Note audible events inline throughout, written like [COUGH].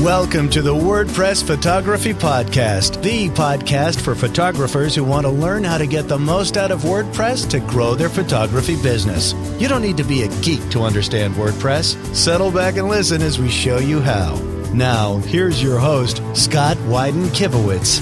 Welcome to the WordPress Photography Podcast, the podcast for photographers who want to learn how to get the most out of WordPress to grow their photography business. You don't need to be a geek to understand WordPress. Settle back and listen as we show you how. Now, here's your host, Scott Wyden Kivowitz.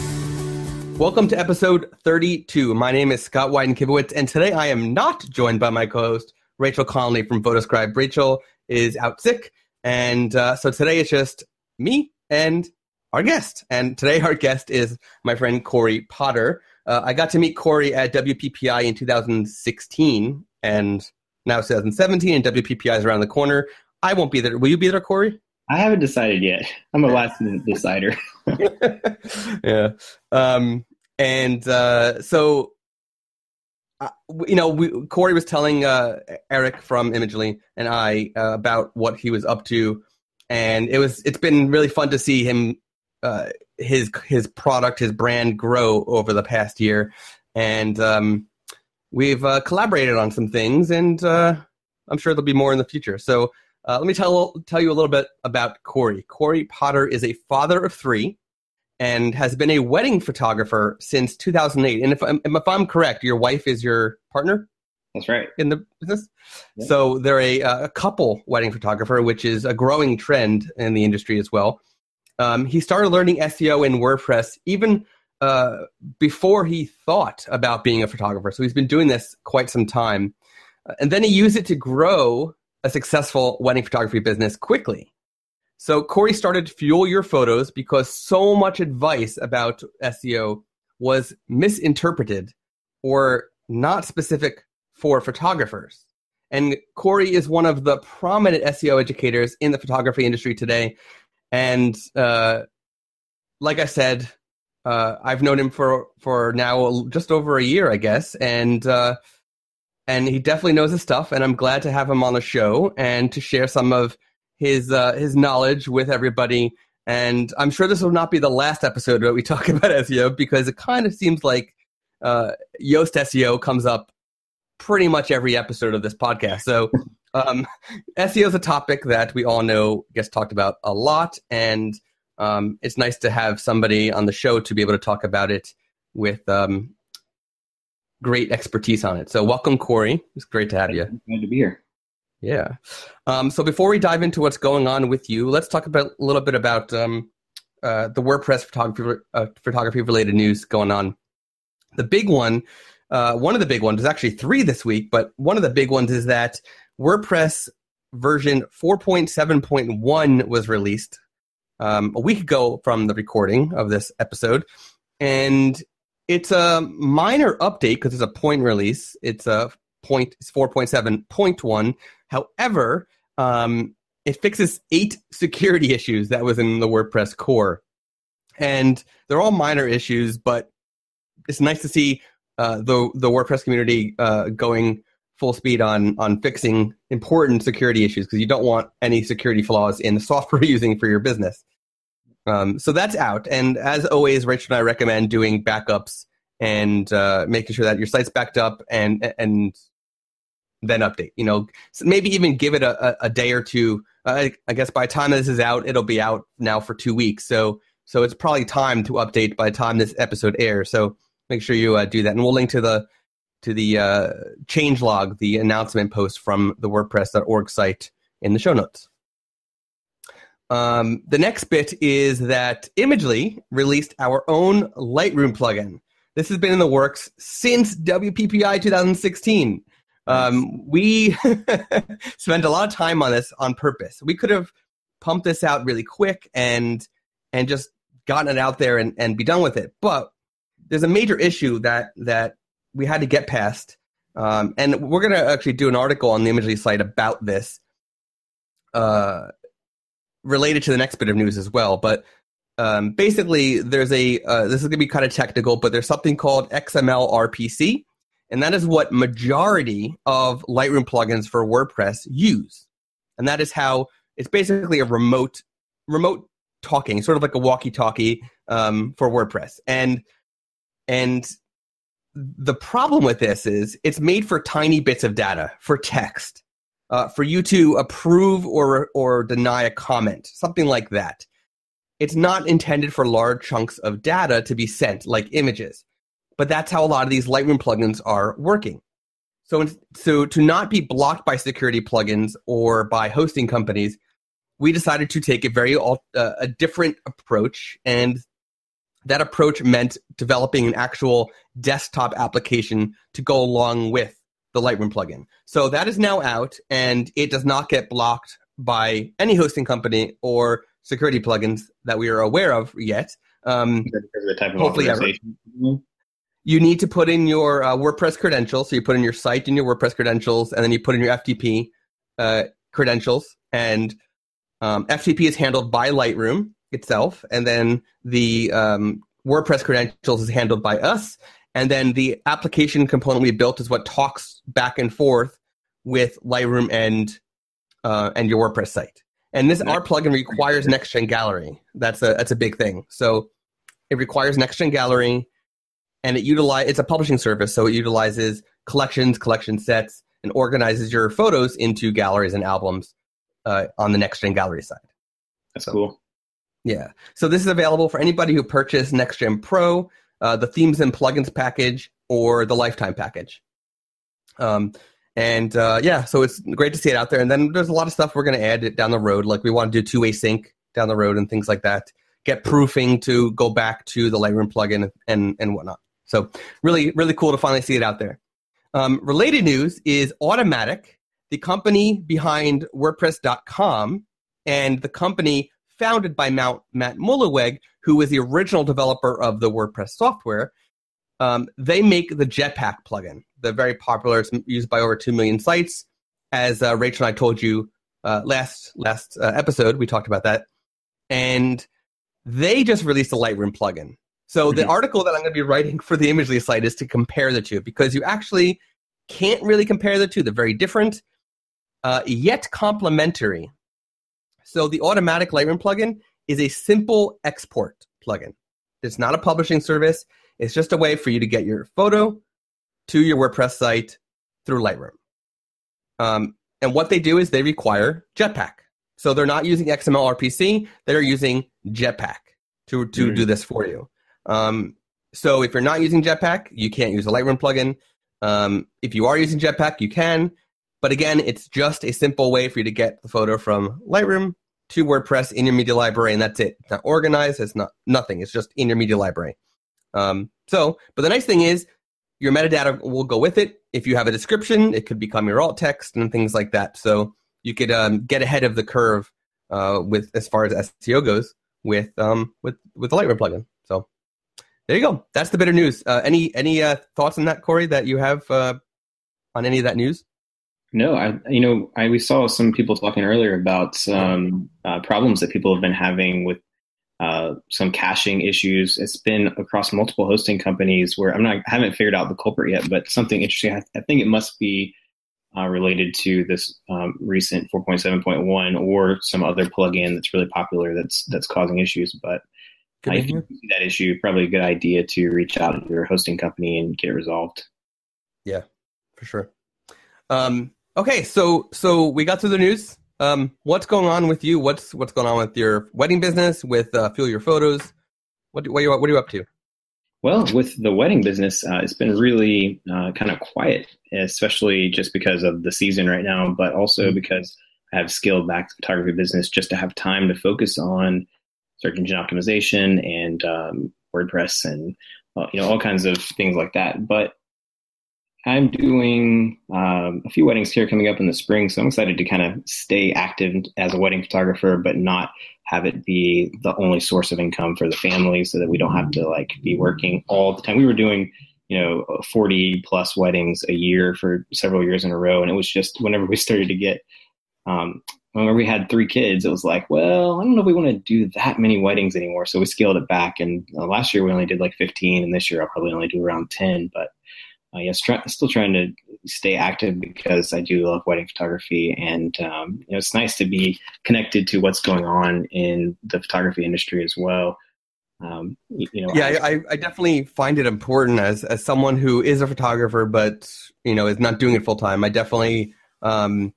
Welcome to episode 32. My name is Scott Wyden Kivowitz, and today I am not joined by my co host, Rachel Connolly from Photoscribe. Rachel is out sick, and uh, so today it's just me and our guest. And today our guest is my friend Corey Potter. Uh, I got to meet Corey at WPPI in 2016 and now 2017, and WPPI is around the corner. I won't be there. Will you be there, Corey? I haven't decided yet. I'm a last minute decider. [LAUGHS] [LAUGHS] yeah. Um, and uh, so, uh, you know, we, Corey was telling uh, Eric from Imagely and I uh, about what he was up to and it was it's been really fun to see him uh, his his product his brand grow over the past year, and um, we've uh, collaborated on some things, and uh, I'm sure there'll be more in the future. So uh, let me tell tell you a little bit about Corey. Corey Potter is a father of three. And has been a wedding photographer since 2008. And if if I'm correct, your wife is your partner. That's right. In the business. Yeah. So they're a, a couple wedding photographer, which is a growing trend in the industry as well. Um, he started learning SEO in WordPress even uh, before he thought about being a photographer. So he's been doing this quite some time. Uh, and then he used it to grow a successful wedding photography business quickly. So Corey started Fuel Your Photos because so much advice about SEO was misinterpreted or not specific for photographers. And Corey is one of the prominent SEO educators in the photography industry today. And uh, like I said, uh, I've known him for for now just over a year, I guess, and uh, and he definitely knows his stuff. And I'm glad to have him on the show and to share some of his uh, his knowledge with everybody. And I'm sure this will not be the last episode that we talk [LAUGHS] about SEO because it kind of seems like uh, Yoast SEO comes up pretty much every episode of this podcast. So, um, SEO is a topic that we all know gets talked about a lot, and um, it's nice to have somebody on the show to be able to talk about it with um, great expertise on it. So, welcome, Corey. It's great to have you. Glad to be here. Yeah. Um, so, before we dive into what's going on with you, let's talk about a little bit about um, uh, the WordPress photography uh, photography related news going on. The big one uh, one of the big ones, there's actually three this week, but one of the big ones is that WordPress version 4.7.1 was released um, a week ago from the recording of this episode. And it's a minor update because it's a point release. It's a point, it's 4.7.1. However, um, it fixes eight security [LAUGHS] issues that was in the WordPress core. And they're all minor issues, but it's nice to see uh, the the WordPress community uh, going full speed on on fixing important security issues because you don't want any security flaws in the [LAUGHS] software you're using for your business. Um, so that's out, and as always, Rachel and I recommend doing backups and uh, making sure that your site's backed up and and then update. You know, maybe even give it a, a day or two. Uh, I guess by the time this is out, it'll be out now for two weeks. So so it's probably time to update by the time this episode airs. So make sure you uh, do that, and we'll link to the to the uh, change log, the announcement post from the WordPress.org site in the show notes. Um, the next bit is that Imagely released our own Lightroom plugin. This has been in the works since WPPI 2016. Um, we [LAUGHS] spent a lot of time on this on purpose. We could have pumped this out really quick and and just gotten it out there and, and be done with it. But there's a major issue that that we had to get past, um, and we're going to actually do an article on the Imagely site about this, uh, related to the next bit of news as well. But um, basically, there's a uh, this is going to be kind of technical, but there's something called XML RPC, and that is what majority of Lightroom plugins for WordPress use, and that is how it's basically a remote remote talking, sort of like a walkie-talkie um, for WordPress, and and the problem with this is it's made for tiny bits of data, for text, uh, for you to approve or or deny a comment, something like that. it's not intended for large chunks of data to be sent, like images. But that's how a lot of these Lightroom plugins are working. So, so to not be blocked by security plugins or by hosting companies, we decided to take a very uh, a different approach, and that approach meant developing an actual desktop application to go along with the Lightroom plugin. So that is now out, and it does not get blocked by any hosting company or security plugins that we are aware of yet. Um, the type of hopefully ever. You need to put in your uh, WordPress credentials. So you put in your site and your WordPress credentials, and then you put in your FTP uh, credentials. And um, FTP is handled by Lightroom itself, and then the um, WordPress credentials is handled by us. And then the application component we built is what talks back and forth with Lightroom and uh, and your WordPress site. And this our plugin requires NextGEN Gallery. That's a that's a big thing. So it requires NextGEN Gallery, and it utilize it's a publishing service, so it utilizes collections, collection sets, and organizes your photos into galleries and albums uh, on the NextGEN Gallery side. That's so, cool. Yeah. So this is available for anybody who purchased NextGEN Pro, uh, the themes and plugins package, or the lifetime package. Um, and uh, yeah, so it's great to see it out there. And then there's a lot of stuff we're going to add down the road. Like we want to do two way sync down the road and things like that. Get proofing to go back to the Lightroom plugin and and whatnot. So really, really cool to finally see it out there. Um, related news is Automattic, the company behind WordPress.com, and the company founded by Matt, Matt Mullenweg, who was the original developer of the WordPress software. Um, they make the Jetpack plugin, the very popular, it's used by over two million sites. As uh, Rachel and I told you uh, last last uh, episode, we talked about that, and they just released a Lightroom plugin. So mm-hmm. the article that I'm going to be writing for the Imagely site is to compare the two because you actually can't really compare the two. They're very different, uh, yet complementary. So the Automattic Lightroom plugin is a simple export plugin. It's not a publishing service. It's just a way for you to get your photo to your WordPress site through Lightroom. Um, and what they do is they require Jetpack. So they're not using XML RPC, they're using Jetpack to, to mm-hmm. do this for you. Um, so if you're not using Jetpack, you can't use a Lightroom plugin. Um, if you are using Jetpack, you can. But again, it's just a simple way for you to get the photo from Lightroom to WordPress in your media library, and that's it. It's not organized. It's not nothing. It's just in your media library. Um, so, but the nice thing is your metadata will go with it. If you have a description, it could become your alt text and things like that. So you could um, get ahead of the curve uh, with as far as SEO goes with um, with with the Lightroom plugin. So there you go. That's the bitter news. Uh, any any uh, thoughts on that, Corey? That you have uh, on any of that news? No, I you know I we saw some people talking earlier about some uh, problems that people have been having with uh, some caching issues. It's been across multiple hosting companies where I'm not I haven't figured out the culprit yet, but something interesting. I, I think it must be uh, related to this um, recent 4.7.1 or some other plugin that's really popular that's that's causing issues. But uh, if you see that issue, probably a good idea to reach out to your hosting company and get it resolved. Yeah, for sure. Um, okay, so so we got through the news. Um, what's going on with you? What's what's going on with your wedding business? With uh, Fuel Your Photos? What what are you what are you up to? Well, with the wedding business, uh, it's been really uh, kind of quiet, especially just because of the season right now, but also mm-hmm. because I have scaled back the photography business just to have time to focus on search engine optimization and um, WordPress and uh, you know all kinds of things like that. But I'm doing um, a few weddings here coming up in the spring, so I'm excited to kind of stay active as a wedding photographer, but not have it be the only source of income for the family, so that we don't have to like be working all the time. We were doing, you know, 40 plus weddings a year for several years in a row, and it was just whenever we started to get, um, whenever we had three kids, it was like, well, I don't know if we want to do that many weddings anymore, so we scaled it back. And uh, last year we only did like 15, and this year I'll probably only do around 10, but uh, try, still trying to stay active because I do love wedding photography, and um, you know, it's nice to be connected to what's going on in the photography industry as well. Um, you know, yeah, I, I, definitely find it important as as someone who is a photographer, but you know, is not doing it full time. I definitely um,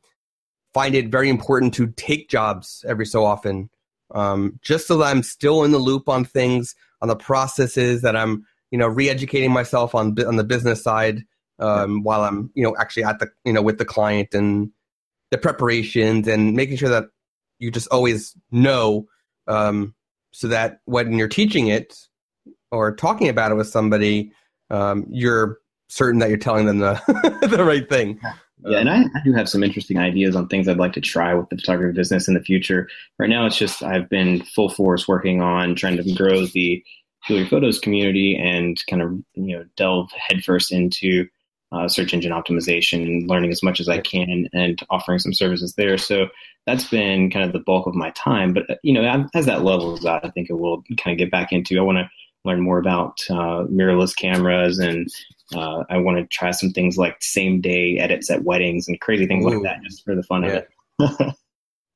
find it very important to take jobs every so often um, just so that I'm still in the loop on things, on the processes that I'm, you know, re-educating myself on on the business side um, yeah. while I'm, you know, actually at the, you know, with the client and the preparations and making sure that you just always know, um, so that when you're teaching it or talking about it with somebody, um, you're certain that you're telling them the [LAUGHS] the right thing. Yeah, and I, I, do have some interesting ideas on things I'd like to try with the photography business in the future. Right now, it's just I've been full force working on trying to grow the Fuel Photos community and kind of you know delve headfirst into uh, search engine optimization, and learning as much as I can, and offering some services there. So that's been kind of the bulk of my time. But you know, as that levels out, I think it will kind of get back into. I want to learn more about uh, mirrorless cameras and uh, I want to try some things like same day edits at weddings and crazy things Ooh. like that just for the fun yeah. of it.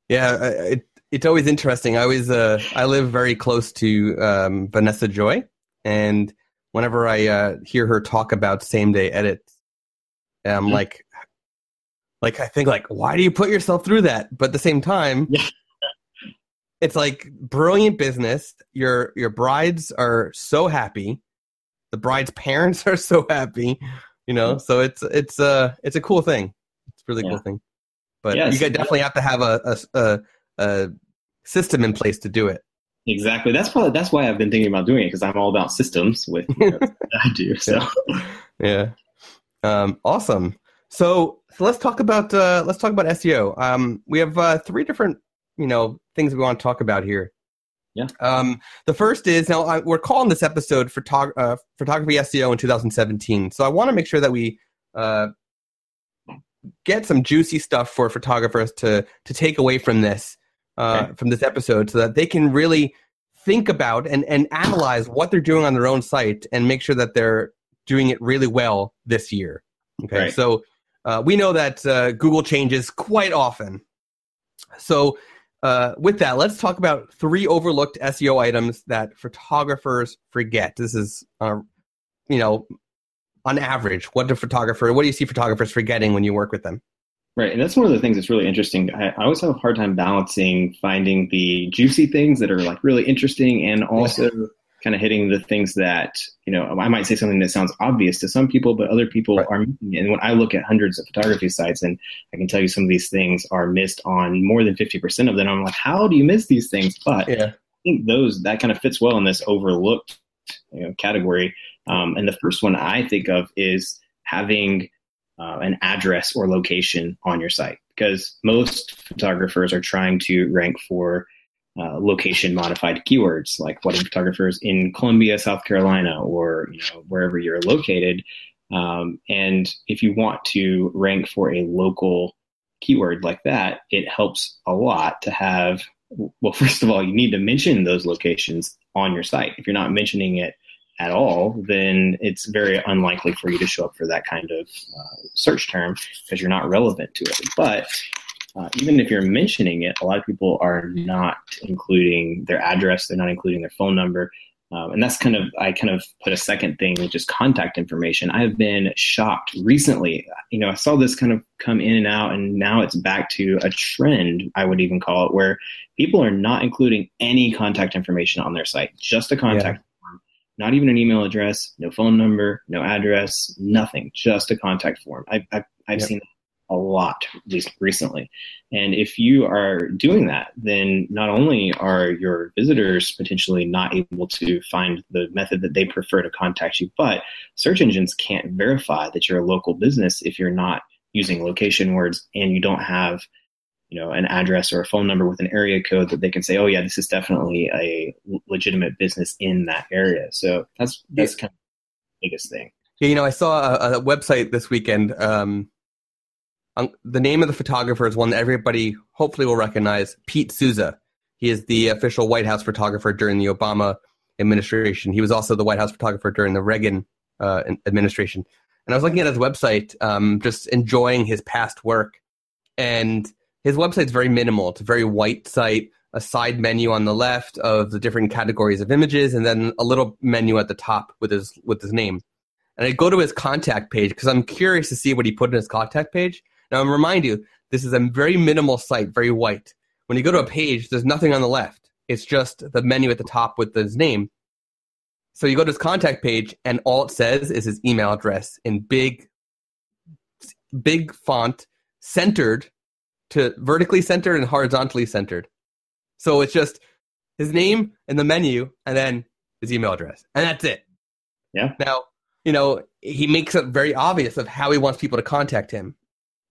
yeah, it, [LAUGHS] it's always interesting. I always uh, I live very close to um, Vanessa Joy, and whenever I uh, hear her talk about same day edits, I'm mm-hmm. like, like I think like, why do you put yourself through that? But at the same time, yeah it's like brilliant business. Your your brides are so happy. The bride's [LAUGHS] parents are so happy. You know, so it's it's a it's a cool thing. It's a really yeah. cool thing. But yes. you definitely have to have a, a, a a system in place to do it. Exactly. That's probably that's why I've been thinking about doing it because I'm all about systems with you know, [LAUGHS] I do. So yeah. Um, awesome. So, so let's talk about uh, let's talk about SEO. Um, we have uh, three different you know things we want to talk about here. Yeah. Um, the first is now I, we're calling this episode photog- uh, photography SEO in 2017. So I want to make sure that we uh, get some juicy stuff for photographers to to take away from this uh, okay. from this episode, so that they can really think about and and analyze what they're doing on their own site and make sure that they're doing it really well this year. Okay. Right. So uh, we know that uh, Google changes quite often. So uh, with that, let's talk about three overlooked SEO items that photographers forget. This is, uh, you know, on average, what do photographer, what do you see photographers forgetting when you work with them? Right, and that's one of the things that's really interesting. I, I always have a hard time balancing finding the juicy things that are like really interesting and also kind of hitting the things that you know I might say something that sounds obvious to some people, but other people right. are missing. And when I look at hundreds of photography sites, and I can tell you some of these things are missed on more than fifty percent of them, I'm like, how do you miss these things? But yeah. I think those that kind of fits well in this overlooked you know, category. Um, and the first one I think of is having uh, an address or location on your site because most photographers are trying to rank for uh, location modified keywords like wedding photographers in Columbia, South Carolina, or you know wherever you're located. Um, and if you want to rank for a local keyword like that, it helps a lot to have. Well, [LAUGHS] first of all, you need to mention those locations on your site. If you're not mentioning it at all, then it's very unlikely for you to show up for that kind of uh, search term because you're not relevant to it. But uh, even if you're mentioning it, a lot of people are not including their address, they're not including their phone number. Um, and that's kind of, I kind of put a second thing, which is contact information. I've been shocked recently. You know, I saw this kind of come in and out, and now it's back to a trend, I would even call it, where people are not including any contact information on their site, just a contact yeah. Not even an email address, no phone number, no address, nothing, just a contact form. I've, I've, I've yep. seen a lot, at least recently. And if you are doing that, then not only are your visitors potentially not able to find the method that they prefer to contact you, but search engines can't verify that you're a local business if you're not using location words and you don't have you know an address or a phone number with an area code that they can say oh yeah this is definitely a legitimate business in that area so that's that's kind of the biggest thing yeah you know i saw a, a website this weekend um, um, the name of the photographer is one that everybody hopefully will recognize Pete Souza. He is the official White House photographer during the Obama administration. He was also the White House photographer during the Reagan uh, administration. And I was looking at his website, um, just enjoying his past work. And his website's very minimal. It's a very white site, a side menu on the left of the different categories of images, and then a little menu at the top with his with his name. And I go to his contact page because I'm curious to see what he put in his contact page. Now, I'm remind you, this is a very minimal site, very white. When you go to a page, there's nothing on the left. It's just the menu at the top with his name. So you go to his contact page, and all it says is his email address in big, big font, centered to vertically centered and horizontally centered. So it's just his name and the menu, and then his email address, and that's it. Yeah. Now, you know, he makes it very obvious of how he wants people to contact him.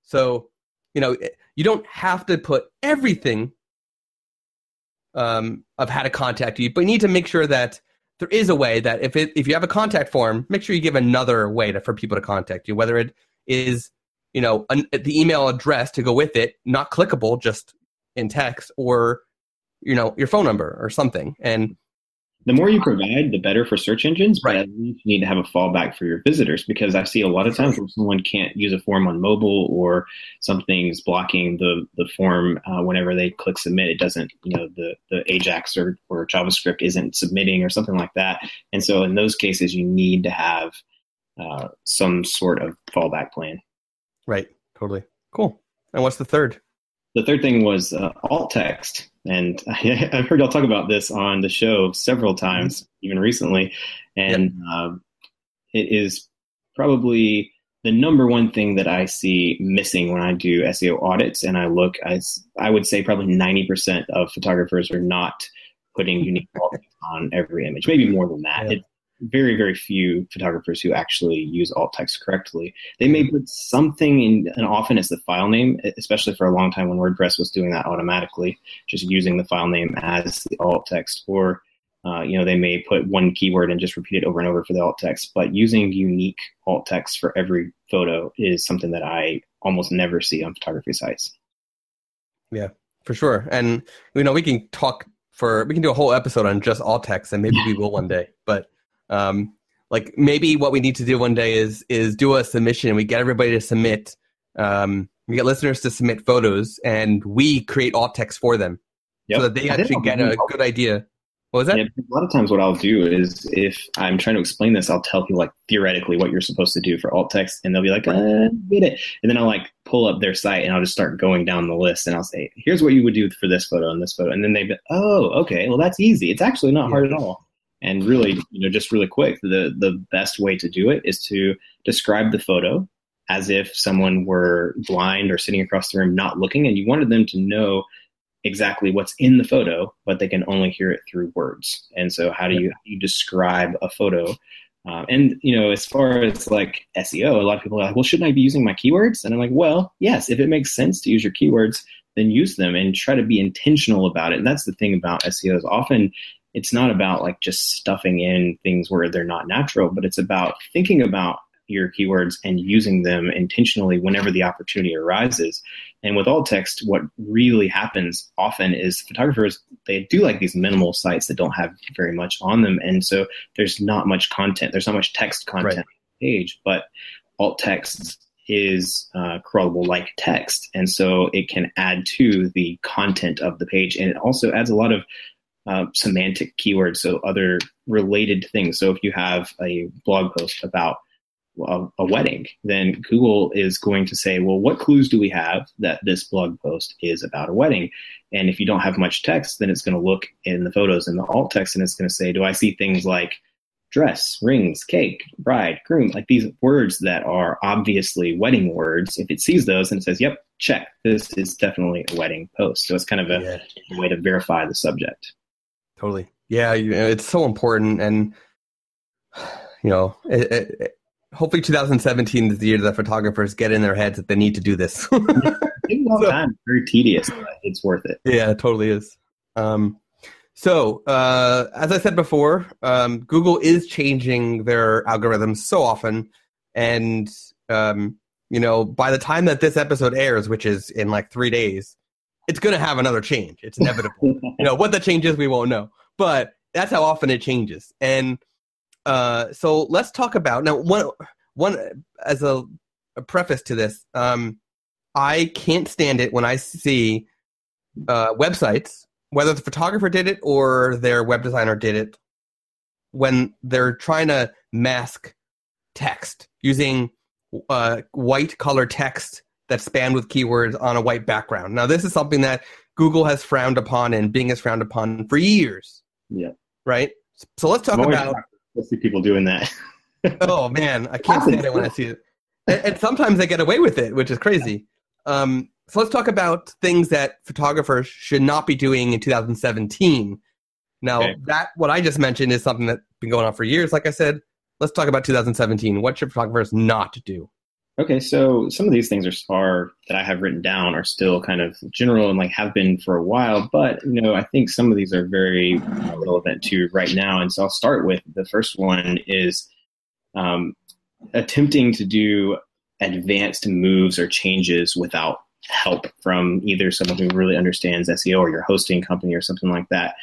So, you know, you don't have to put everything um, of how to contact you, but you need to make sure that there is a way that if it if you have a contact form, make sure you give another way to, for people to contact you, whether it is you know an, the email address to go with it, not clickable, just in text, or you know your phone number or something. And the more you provide, the better for search engines. But Right. at least you need to have a fallback for your visitors because I see a lot of times where someone can't use a form on mobile or something's blocking the the form uh, whenever they click submit. It doesn't, you know, the the Ajax or or JavaScript isn't submitting or something like that. And so in those cases, you need to have uh, some sort of fallback plan. Right, totally cool. And what's the third? The third thing was uh, alt text. And [LAUGHS] I've heard y'all talk about this on the show several times, even recently. And um, it is probably the number one thing that I see missing when I do SEO audits. And I look, i would say probably 90% of photographers are not putting unique [LAUGHS] alt text on every image, maybe more than that. Yeah. It's very, very few photographers who actually use alt text correctly. They may put something in, and often it's the file name, especially for a long time when WordPress was doing that automatically, just using the file name as the alt text. Or, uh, you know, they may put one keyword and just repeat it over and over for the alt text. But using unique alt text for every photo is something that I almost never see on photography sites. Yeah, for sure. And you know, we can talk for we can do a whole episode on just alt text, and maybe we will one day. But um, like maybe what we need to do one day is is do a submission. We get everybody to submit. Um, we get listeners to submit photos, and we create alt text for them Yep. so that they I actually get a good idea. What was that? Yeah, a lot of times what I'll do is if I'm trying to explain this, I'll tell people like theoretically what you're supposed to do for alt text, and they'll be like, uh, I get it. And then I'll like pull up their site and I'll just start going down the list and I'll say, here's what you would do for this photo and this photo. And then they be, oh, okay, well that's easy. It's actually not hard at all. And really, you know, just really quick, the the best way to do it is to describe the photo as if someone were blind or sitting across the room not looking and you wanted them to know exactly what's in the photo, but they can only hear it through words. And so, how do you, how do you describe a photo? Um, and you know, as far as like SEO, a lot of people are like, "Well, shouldn't I be using my keywords?" And I'm like, "Well, yes. If it makes sense to use your keywords, then use them and try to be intentional about it." And that's the thing about SEO is often it's not about like just stuffing in things where they're not natural, but it's about thinking about your keywords and using them intentionally whenever the opportunity arises. And with alt text, what really happens often is photographers they do like these minimal sites that don't have very much on them, and so there's not much content. There's not much text content Right. on the page, but alt text is uh, crawlable like text, and so it can add to the content of the page, and it also adds a lot of uh, semantic keywords, so other related things. So if you have a blog post about a, a wedding, then Google is going to say, well, what clues do we have that this blog post is about a wedding? And if you don't have much text, then it's going to look in the photos and the alt text and it's going to say, do I see things like dress, rings, cake, bride, groom, like these words that are obviously wedding words. If it sees those and it says, yep, check, this is definitely a wedding post. So it's kind of a, Yeah, a way to verify the subject. Totally. Yeah, you know, it's so important, and you know, it, it, it- hopefully 2017 is the year that photographers get in their heads that they need to do this. [LAUGHS] Long So- time, very tedious, but it's worth it. Yeah, it totally is. Um, so, uh, as I said before, um, Google is changing their algorithms so often, and um, you know, by the time that this episode airs, which is in like three days, it's going to have another change. It's inevitable. [LAUGHS] you know what the change is, we won't know, but that's how often it changes. And uh, so, let's talk about now. One, one as a, a preface to this, um, I can't stand it when I see uh, websites, whether the photographer did it or their web designer did it, when they're trying to mask text using uh, white color text that's spanned with keywords on a white background. Now, this is something that Google has frowned upon and Bing has frowned upon for years. Yeah. Right. So let's talk about. I see people doing that. [LAUGHS] oh man, I can't stand it when I see it. And, and, sometimes they get away with it, which is crazy. Um, so let's talk about things that photographers should not be doing in 2017. Now, okay. that what I just mentioned is something that's been going on for years. Like I said, let's talk about 2017. What should photographers not do? Okay, so some of these things are, are that I have written down are still kind of general and like have been for a while, but you know I think some of these are very relevant to right now. And so I'll start with the first one is um, attempting to do advanced moves or changes without help from either someone who really understands SEO or your hosting company or something like that.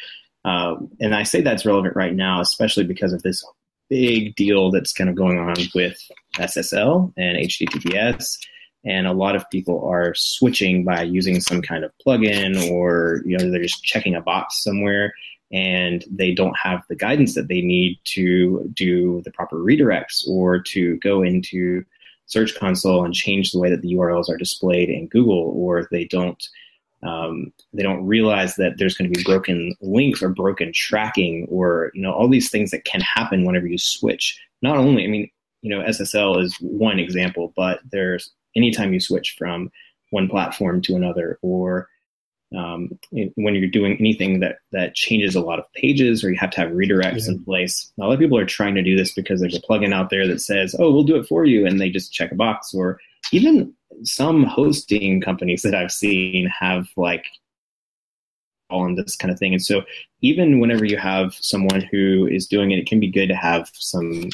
Um, and I say that's relevant right now, especially because of this big deal that's kind of going on with SSL and HTTPS. And a lot of people are switching by using some kind of plugin or, you know, they're just checking a box somewhere and they don't have the guidance that they need to do the proper redirects or to go into Search Console and change the way that the URLs are displayed in Google, or they don't um, they don't realize that there's going to be broken links or broken tracking or you know all these things that can happen whenever you switch not only i mean you know ssl is one example but there's anytime you switch from one platform to another or um, when you're doing anything that that changes a lot of pages or you have to have redirects yeah. in place a lot of people are trying to do this because there's a plugin out there that says oh we'll do it for you and they just check a box or even some hosting companies that I've seen have like all in this kind of thing. And so even whenever you have someone who is doing it, it can be good to have some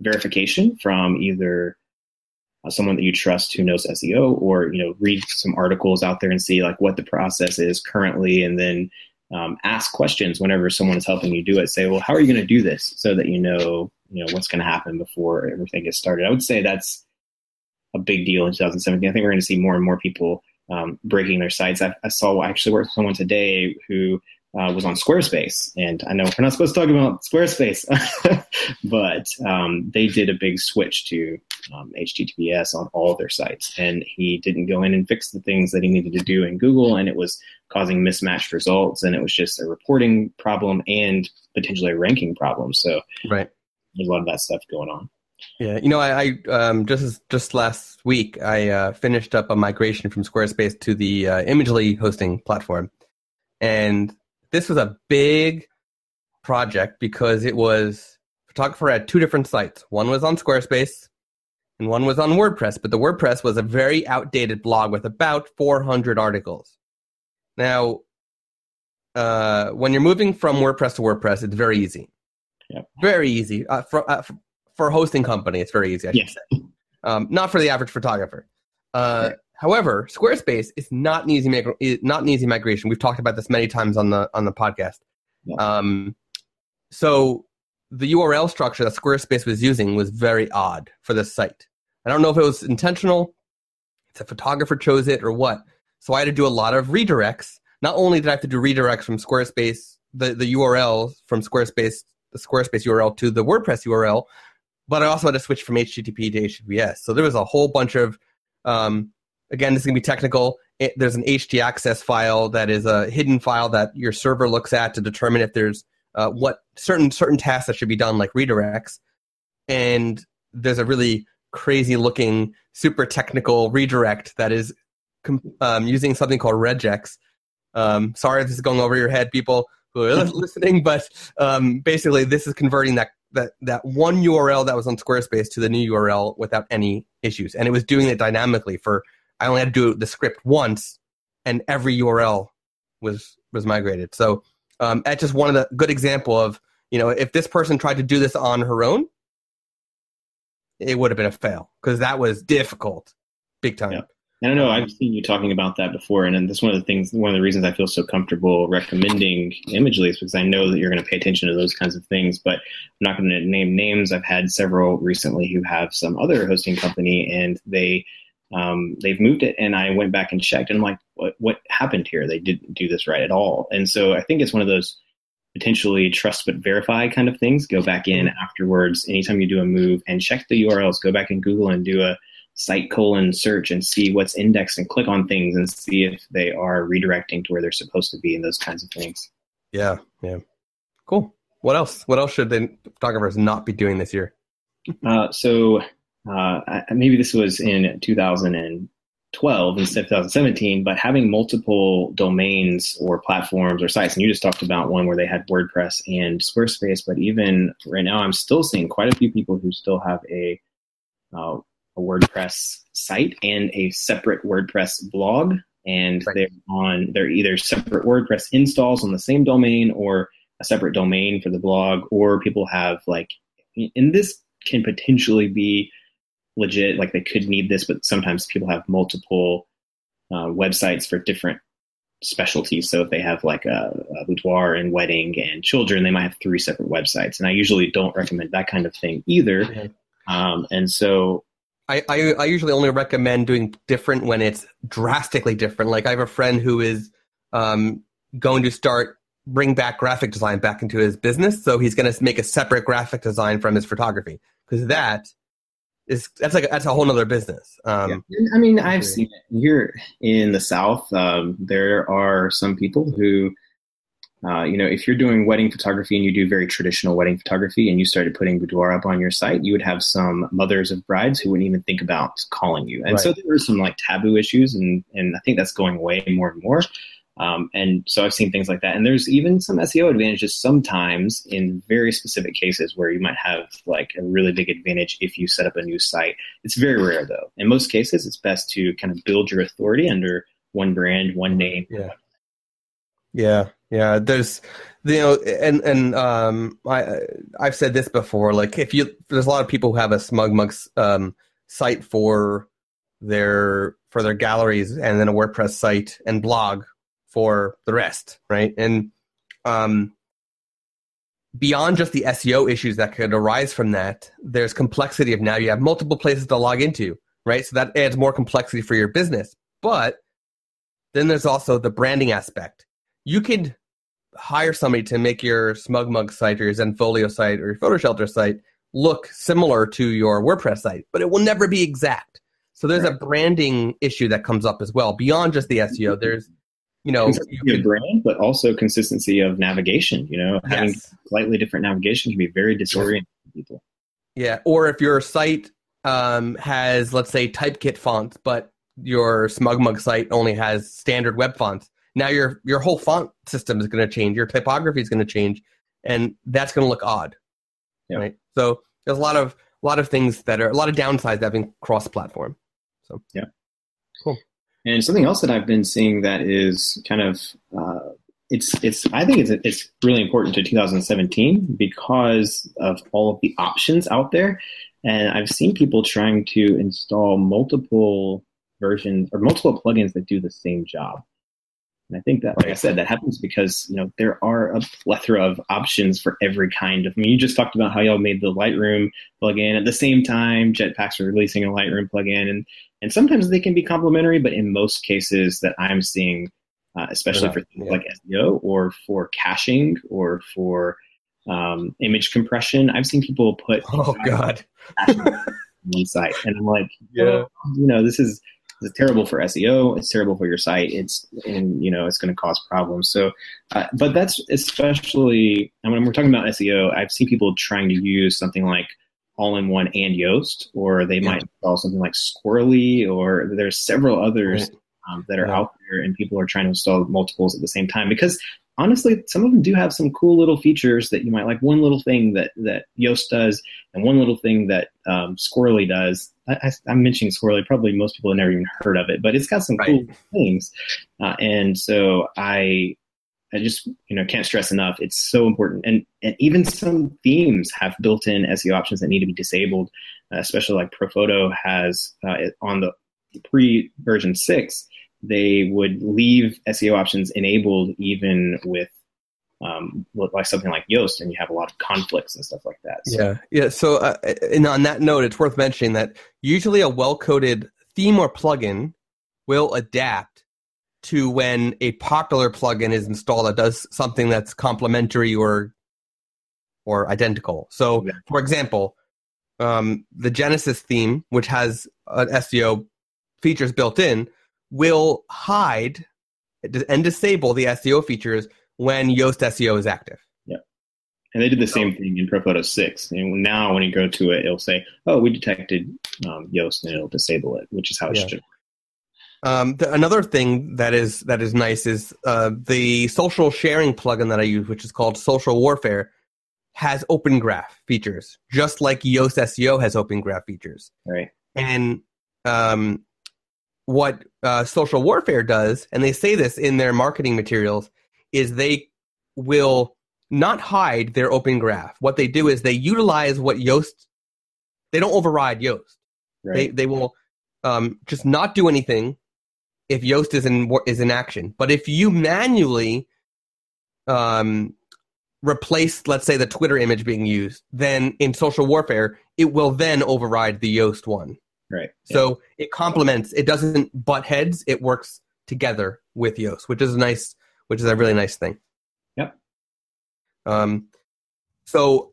verification from either uh, someone that you trust who knows SEO or, you know, read some articles out there and see like what the process is currently and then um, ask questions whenever someone is helping you do it. Say, well, how are you going to do this so that you know, you know, what's going to happen before everything gets started? I would say that's a big deal in 2017. I think we're going to see more and more people um, breaking their sites. I, I saw I actually worked with someone today who uh, was on Squarespace, and I know we're not supposed to talk about Squarespace, [LAUGHS] but um, they did a big switch to um, HTTPS on all of their sites, and he didn't go in and fix the things that he needed to do in Google, and it was causing mismatched results, and it was just a reporting problem and potentially a ranking problem. So, right, there's a lot of that stuff going on. Yeah, you know, I, I um, just just last week I uh, finished up a migration from Squarespace to the uh, Imagely hosting platform, and this was a big project because it was photographer had two different sites. One was on Squarespace, and one was on WordPress. But the WordPress was a very outdated blog with about 400 articles. Now, uh, when you're moving from WordPress to WordPress, it's very easy. Yep. Very easy. Uh, for, uh, for a hosting company, it's very easy. I should say. Um, not for the average photographer. Uh. However, Squarespace is not an easy not an easy migration. We've talked about this many times on the on the podcast. Yeah. Um, so the URL structure that Squarespace was using was very odd for this site. I don't know if it was intentional, if the photographer chose it or what. So I had to do a lot of redirects. Not only did I have to do redirects from Squarespace, the, the URL from Squarespace, the Squarespace URL to the WordPress URL, but I also had to switch from HTTP to HTTPS. So there was a whole bunch of, um, again, this is going to be technical. It, there's an htaccess file that is a hidden file that your server looks at to determine if there's uh, what certain certain tasks that should be done, like redirects. And there's a really crazy looking, super technical redirect that is um, using something called regex. Um, sorry if this is going over your head, people who are [LAUGHS] listening, but um, basically this is converting that that that one URL that was on Squarespace to the new URL without any issues, and it was doing it dynamically. For I only had to do the script once, and every URL was was migrated. So um, that's just one of the good example of you know if this person tried to do this on her own, it would have been a fail because that was difficult, big time. Yeah. I don't know. I've seen you talking about that before, and that's one of the things. One of the reasons I feel so comfortable recommending Imagely is because I know that you're going to pay attention to those kinds of things. But I'm not going to name names. I've had several recently who have some other hosting company, and they um, they've moved it, and I went back and checked, and I'm like, what what happened here? They didn't do this right at all. And so I think it's one of those potentially trust but verify kind of things. Go back in mm-hmm. afterwards, anytime you do a move, and check the URLs. Go back in Google and do a site colon search and see what's indexed and click on things and see if they are redirecting to where they're supposed to be and those kinds of things. Yeah, yeah. Cool. What else? What else should the photographers not be doing this year? Uh, so uh, maybe this was in 2012 instead of 2017, but having multiple domains or platforms or sites, and you just talked about one where they had WordPress and Squarespace, but even right now, I'm still seeing quite a few people who still have a uh, a WordPress site and a separate WordPress blog, and right. they're on they're either separate WordPress installs on the same domain or a separate domain for the blog, or people have like, and this can potentially be legit, like they could need this, but sometimes people have multiple uh, websites for different specialties. So if they have like a, a boudoir and wedding and children, they might have three separate websites. And I usually don't recommend that kind of thing either. Um, and so I, I, I usually only recommend doing different when it's drastically different. Like I have a friend who is um, going to start bring back graphic design back into his business, so he's going to make a separate graphic design from his photography because that is that's like that's a whole other business. Um, yeah. I mean, I've seen it here in the South. Um, there are some people who uh, you know, if you're doing wedding photography and you do very traditional wedding photography and you started putting boudoir up on your site, you would have some mothers of brides who wouldn't even think about calling you. And right. so there are some like taboo issues, and and I think that's going away more and more. Um, and so I've seen things like that. And there's even some SEO advantages sometimes in very specific cases where you might have like a really big advantage if you set up a new site. It's very rare though. In most cases, it's best to kind of build your authority under one brand, one name. Yeah. Yeah. Yeah, there's, you know, and and um, I I've said this before. Like, if you there's a lot of people who have a SmugMug um, site for their for their galleries, and then a WordPress site and blog for the rest, right? And um, beyond just the SEO issues that could arise from that, there's complexity of now you have multiple places to log into, right? So that adds more complexity for your business. But then there's also the branding aspect you could hire somebody to make your SmugMug site or your Zenfolio site or your PhotoShelter site look similar to your WordPress site, but it will never be exact. So there's a branding issue that comes up as well beyond just the SEO. There's you know you brand, but also consistency of navigation. You know, having yes. slightly different navigation can be very disorienting to people. Yeah, or if your site um, has let's say Typekit fonts, but your SmugMug site only has standard web fonts now your your whole font system is going to change your typography is going to change and that's going to look odd yeah. right so there's a lot of a lot of things that are a lot of downsides having cross platform so yeah and something else that i've been seeing that is kind of uh, it's it's i think it's it's really important to 2017 because of all of the options out there and i've seen people trying to install multiple versions or multiple plugins that do the same job and I think that, like I said, that happens because you know there are a plethora of options for every kind of. I mean, you just talked about how y'all made the Lightroom plugin at the same time. Jetpacks are releasing a Lightroom plugin, and and sometimes they can be complementary, but in most cases that I'm seeing, uh, especially for things yeah. like SEO or for caching or for um, image compression, I've seen people put [LAUGHS] oh god one site, and I'm like, [LAUGHS] yeah, oh, you know, this is it's terrible for SEO. It's terrible for your site. It's and you know it's going to cause problems. So, uh, but that's especially and when we're talking about SEO, I've seen people trying to use something like all-in-one and Yoast, or they yeah. might install something like Squirrly, or there's several others um, that are yeah. out there, and people are trying to install multiples at the same time because honestly, some of them do have some cool little features that you might like. One little thing that that Yoast does, and one little thing that um, Squirrly does. I, am mentioning Squirrly. Probably most people have never even heard of it, but it's got some right. cool things. Uh, and so I, I just you know can't stress enough. It's so important, and and even some themes have built-in SEO options that need to be disabled. Uh, especially like ProPhoto has uh, on the pre version six they would leave SEO options enabled even with um, like something like Yoast, and you have a lot of conflicts and stuff like that. So. Yeah, yeah. So, uh, and on that note, it's worth mentioning that usually a well-coded theme or plugin will adapt to when a popular plugin is installed that does something that's complementary or or identical. So, yeah. for example, um, the Genesis theme, which has uh, SEO features built in will hide and disable the SEO features when Yoast SEO is active. Yeah. And they did the same thing in ProPhoto 6. And now when you go to it, it'll say, oh, we detected um, Yoast, and it'll disable it, which is how it yeah. should. Um, the, another thing that is that is nice is uh, the social sharing plugin that I use, which is called Social Warfare, has Open Graph features, just like Yoast SEO has Open Graph features. Right. And um, what uh, Social Warfare does, and they say this in their marketing materials, is they will not hide their Open Graph. What they do is they utilize what Yoast. They don't override Yoast. Right. They they will um, just not do anything if Yoast is in is in action. But if you manually um, replace, let's say, the Twitter image being used, then in social warfare, it will then override the Yoast one. Right. So yeah. it complements. It doesn't butt heads. It works together with Yoast, which is a nice, which is a really nice thing. Yep. Um, so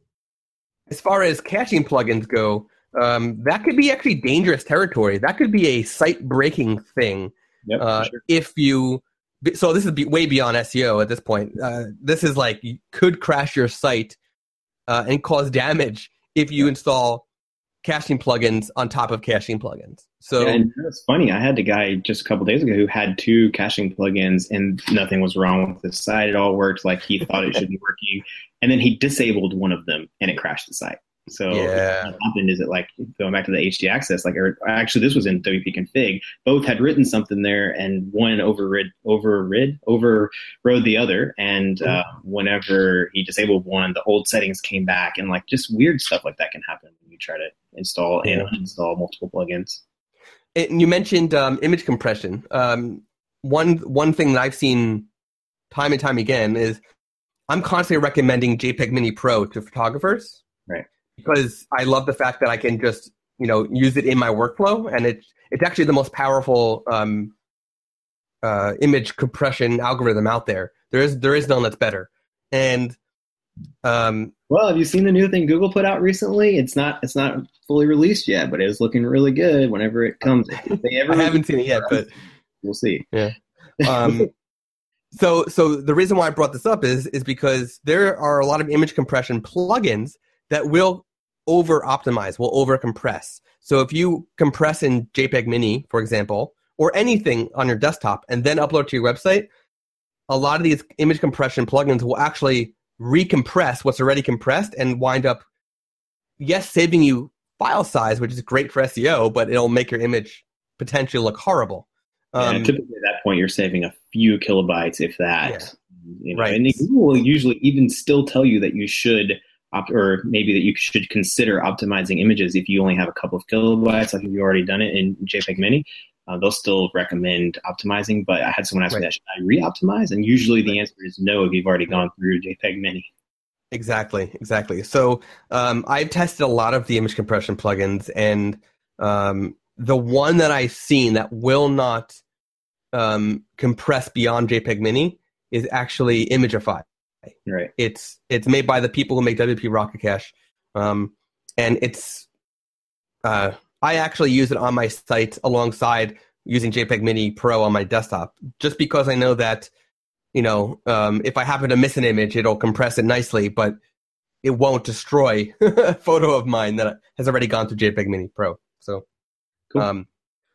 as far as caching plugins go, um, that could be actually dangerous territory. That could be a site breaking thing Yep, uh, sure. If you so this is be, way beyond SEO at this point. Uh, this is like you could crash your site uh, and cause damage if you install caching plugins on top of caching plugins. So yeah, and it's funny. I had a guy just a couple days ago who had two caching plugins and nothing was wrong with the site. It all worked like he thought it should be working, and then he disabled one of them and it crashed the site. So yeah. what happened is it like going back to the .htaccess, like or actually this was in WP config. Both had written something there, and one overrid overrid overrode the other. And uh, whenever he disabled one, the old settings came back, and like just weird stuff like that can happen when you try to install and uninstall multiple plugins. And you mentioned um, image compression. Um, one one thing that I've seen time and time again is I'm constantly recommending JPEG Mini Pro to photographers. Right because I love the fact that I can just you know use it in my workflow, and it's it's actually the most powerful um, uh, image compression algorithm out there. There is there is none that's better. And um, well, have you seen the new thing Google put out recently? It's not it's not fully released yet, but it's looking really good. Whenever it comes, they [LAUGHS] ever I haven't seen it yet, but we'll see. Yeah. [LAUGHS] Um, so so the reason why I brought this up is is because there are a lot of image compression plugins that will over optimize, will over compress. So if you compress in JPEG Mini, for example, or anything on your desktop and then upload to your website, a lot of these image compression plugins will actually recompress what's already compressed and wind up, yes, saving you file size, which is great for SEO, but it'll make your image potentially look horrible. Um, yeah, typically at that point, you're saving a few kilobytes, if that. Yeah. You know, right. And Google will usually even still tell you that you should op- or maybe that you should consider optimizing images if you only have a couple of kilobytes, like if you've already done it in JPEG Mini. Uh, they'll still recommend optimizing, but I had someone ask right. me that should I re-optimize? And usually the answer is no if you've already gone through JPEG Mini. Exactly, exactly. So um, I've tested a lot of the image compression plugins, and um, the one that I've seen that will not um, compress beyond JPEG Mini is actually Imagify. Right. It's it's made by the people who make WP Rocket Cache, um, and it's uh, I actually use it on my site alongside using JPEG Mini Pro on my desktop, just because I know that you know um, if I happen to miss an image, it'll compress it nicely, but it won't destroy [LAUGHS] a photo of mine that has already gone through JPEG Mini Pro. So, cool. um,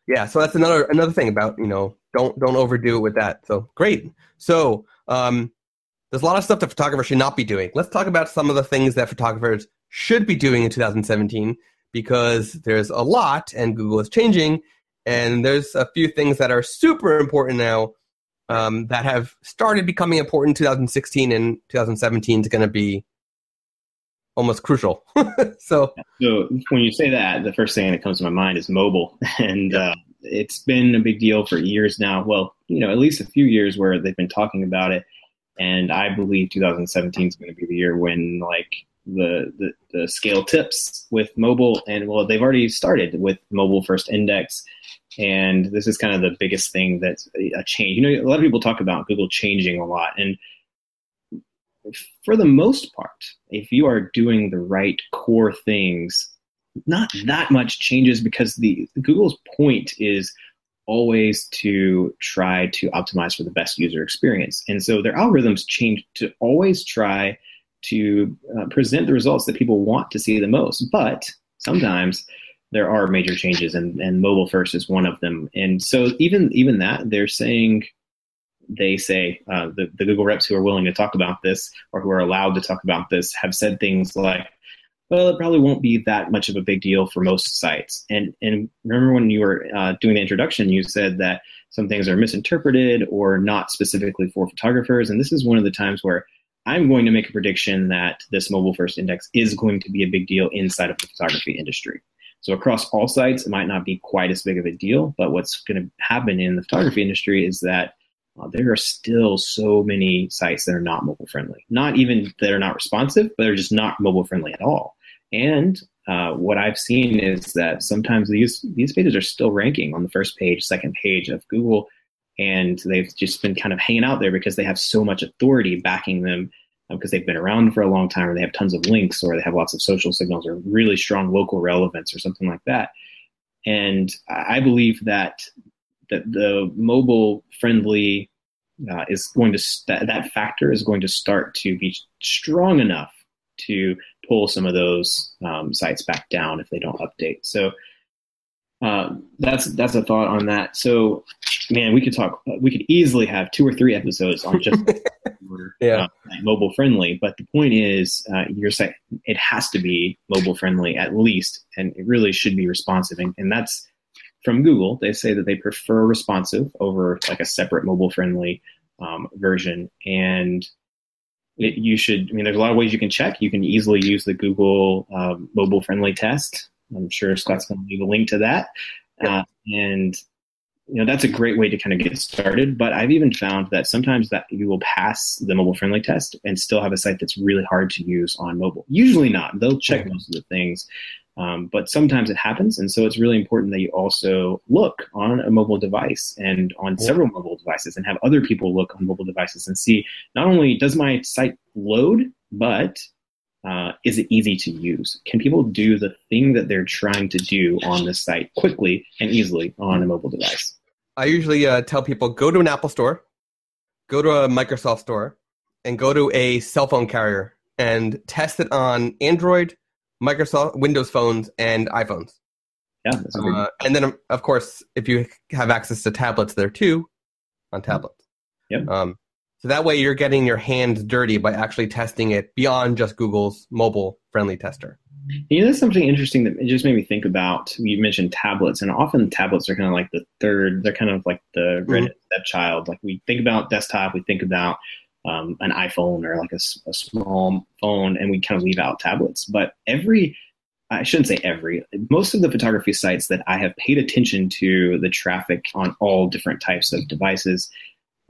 yeah, so that's another another thing about you know don't don't overdo it with that. So great. So um, there's a lot of stuff that photographers should not be doing. Let's talk about some of the things that photographers should be doing in 2017 because there's a lot and Google is changing. And there's a few things that are super important now um, that have started becoming important in 2016 and 2017 is going to be almost crucial. [LAUGHS] so, so when you say that, the first thing that comes to my mind is mobile, [LAUGHS] and uh, it's been a big deal for years now. Well, you know, at least a few years where they've been talking about it. And I believe 2017 is going to be the year when like the, the, the scale tips with mobile and well, they've already started with mobile first index. And this is kind of the biggest thing that's a change. You know, a lot of people talk about Google changing a lot. And for the most part, if you are doing the right core things not that much changes because the Google's point is always to try to optimize for the best user experience. And so their algorithms change to always try to uh, present the results that people want to see the most. But sometimes there are major changes, and, and mobile first is one of them. And so even even that, they're saying they say uh, the, the Google reps who are willing to talk about this or who are allowed to talk about this have said things like, well, it probably won't be that much of a big deal for most sites. And and remember when you were uh, doing the introduction, you said that some things are misinterpreted or not specifically for photographers. And this is one of the times where I'm going to make a prediction that this mobile first index is going to be a big deal inside of the photography industry. So across all sites, it might not be quite as big of a deal. But what's going to happen in the photography industry is that uh, there are still so many sites that are not mobile friendly. Not even that are not responsive, but they're just not mobile friendly at all. And uh, what I've seen is that sometimes these these pages are still ranking on the first page, second page of Google, and they've just been kind of hanging out there because they have so much authority backing them because uh, they've been around for a long time, or they have tons of links, or they have lots of social signals, or really strong local relevance, or something like that. And I believe that that the mobile friendly uh, is going to that, that factor is going to start to be strong enough to pull some of those um, sites back down if they don't update. So uh, that's that's a thought on that. So, man, we could talk. We could easily have two or three episodes on just [LAUGHS] yeah. uh, mobile friendly. But the point is, uh, your site it has to be mobile friendly at least, and it really should be responsive. And, and that's from Google. They say that they prefer responsive over like a separate mobile friendly um, version, and it, you should, I mean, there's a lot of ways you can check. You can easily use the Google um, mobile friendly test. I'm sure Scott's going to leave a link to that. Uh, and, you know, that's a great way to kind of get started. But I've even found that sometimes that you will pass the mobile friendly test and still have a site that's really hard to use on mobile. Usually not. They'll check most of the things. Um, but sometimes it happens, and so it's really important that you also look on a mobile device and on yeah. several mobile devices, and have other people look on mobile devices and see not only does my site load, but uh, is it easy to use? Can people do the thing that they're trying to do on this site quickly and easily on a mobile device? I usually uh, tell people go to an Apple store, go to a Microsoft store, and go to a cell phone carrier and test it on Android Microsoft Windows phones and iPhones. Yeah, uh, and then of course, if you have access to tablets there too, on tablets. Yep. Um, so that way you're getting your hands dirty by actually testing it beyond just Google's mobile friendly tester. You know, that's something interesting that it just made me think about. You mentioned tablets, and often tablets are kind of like the third. They're kind of like the mm-hmm. stepchild. Like we think about desktop, we think about um, an iPhone or like a, a, small phone, and we kind of leave out tablets. But every, I shouldn't say every, most of the photography sites that I have paid attention to the traffic on all different types of devices,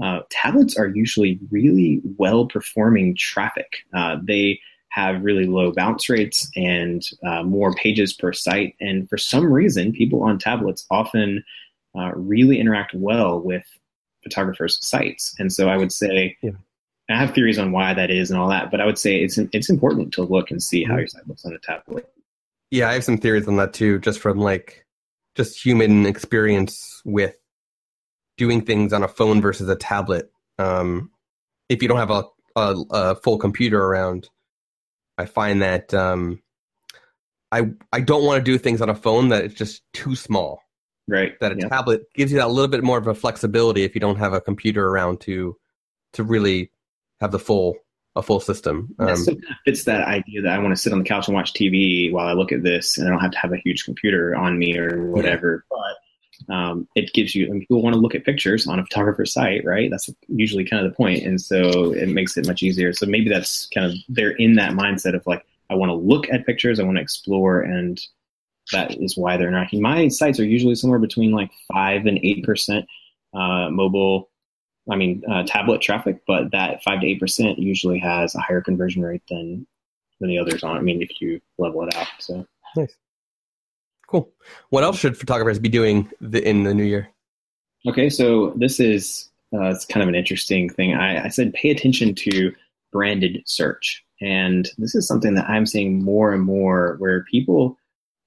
uh, tablets are usually really well performing traffic. Uh, they have really low bounce rates and uh, more pages per site. And for some reason, people on tablets often uh, really interact well with photographers' sites. And so I would say yeah. I have theories on why that is and all that, but I would say it's it's important to look and see how mm-hmm. your site looks on a tablet. Yeah, I have some theories on that too, just from like just human experience with doing things on a phone versus a tablet. Um, if you don't have a, a, a, full computer around, I find that um, I I don't want to do things on a phone that it's just too small. Right. That a yeah. tablet gives you that little bit more of a flexibility if you don't have a computer around to to really have the full a full system. Um, so fits that idea that I want to sit on the couch and watch TV while I look at this, and I don't have to have a huge computer on me or whatever. Yeah. But um, it gives you, mean, people want to look at pictures on a photographer's site, right? That's usually kind of the point, and so it makes it much easier. So maybe that's kind of they're in that mindset of like, I want to look at pictures, I want to explore, and that is why they're not. My sites are usually somewhere between like five and eight percent uh, mobile I mean, uh, tablet traffic, but that five to eight percent usually has a higher conversion rate than than the others on. I mean, if you level it out. So nice, cool. What else should photographers be doing the, in the new year? Okay, so this is uh, it's kind of an interesting thing. I, I said pay attention to branded search, and this is something that I'm seeing more and more where people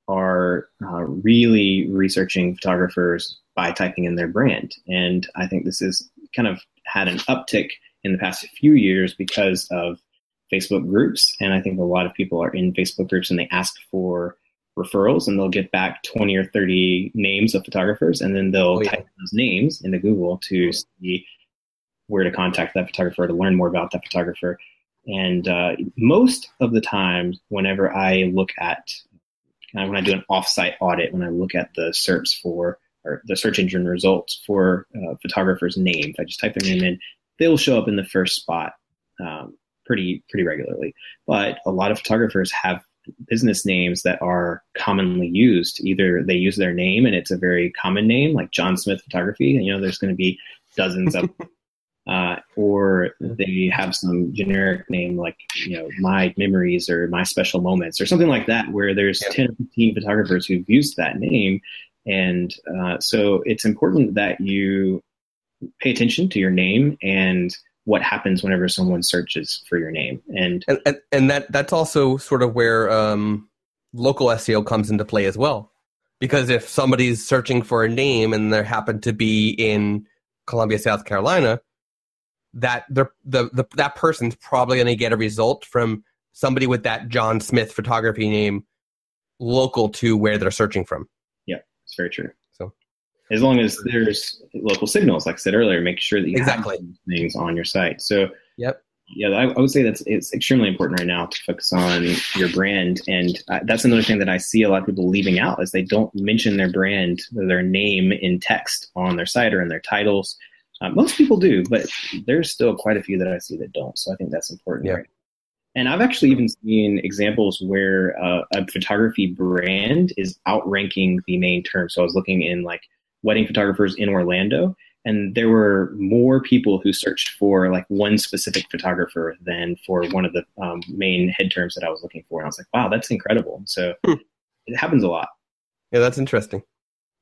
are uh, really researching photographers by typing in their brand. And I think this has kind of had an uptick in the past few years because of Facebook groups. And I think a lot of people are in Facebook groups and they ask for referrals and they'll get back 20 or 30 names of photographers and then they'll oh, yeah. type those names into Google to see where to contact that photographer to learn more about that photographer. And uh, most of the time, whenever I look at, uh, when I do an offsite audit, when I look at the search for, or the search engine results for uh, photographers' names, I just type their name in, they'll show up in the first spot um, pretty pretty regularly. But a lot of photographers have business names that are commonly used. Either they use their name and it's a very common name, like John Smith Photography, and you know there's going to be dozens of, [LAUGHS] uh, or they have some generic name like you know My Memories or My Special Moments or something like that, where there's yep. ten or fifteen photographers who've used that name, and uh, so it's important that you pay attention to your name and what happens whenever someone searches for your name. And and, and, and that that's also sort of where um, local SEO comes into play as well. Because if somebody's searching for a name and they happen to be in Columbia, South Carolina, that the, the, the that person's probably going to get a result from somebody with that John Smith photography name local to where they're searching from. It's very true So as long as there's local signals, like I said earlier, make sure that you exactly. have things on your site. So, yep. Yeah, I, I, would say that's it's extremely important right now to focus on your brand, and uh, that's another thing that I see a lot of people leaving out is they don't mention their brand, their name in text on their site or in their titles. Uh, most people do, but there's still quite a few that I see that don't. So I think that's important. Yeah. Right? And I've actually even seen examples where uh, a photography brand is outranking the main term. So I was looking in like wedding photographers in Orlando, and there were more people who searched for like one specific photographer than for one of the um, main head terms that I was looking for. And I was like, wow, that's incredible. So hmm. it happens a lot. Yeah, that's interesting.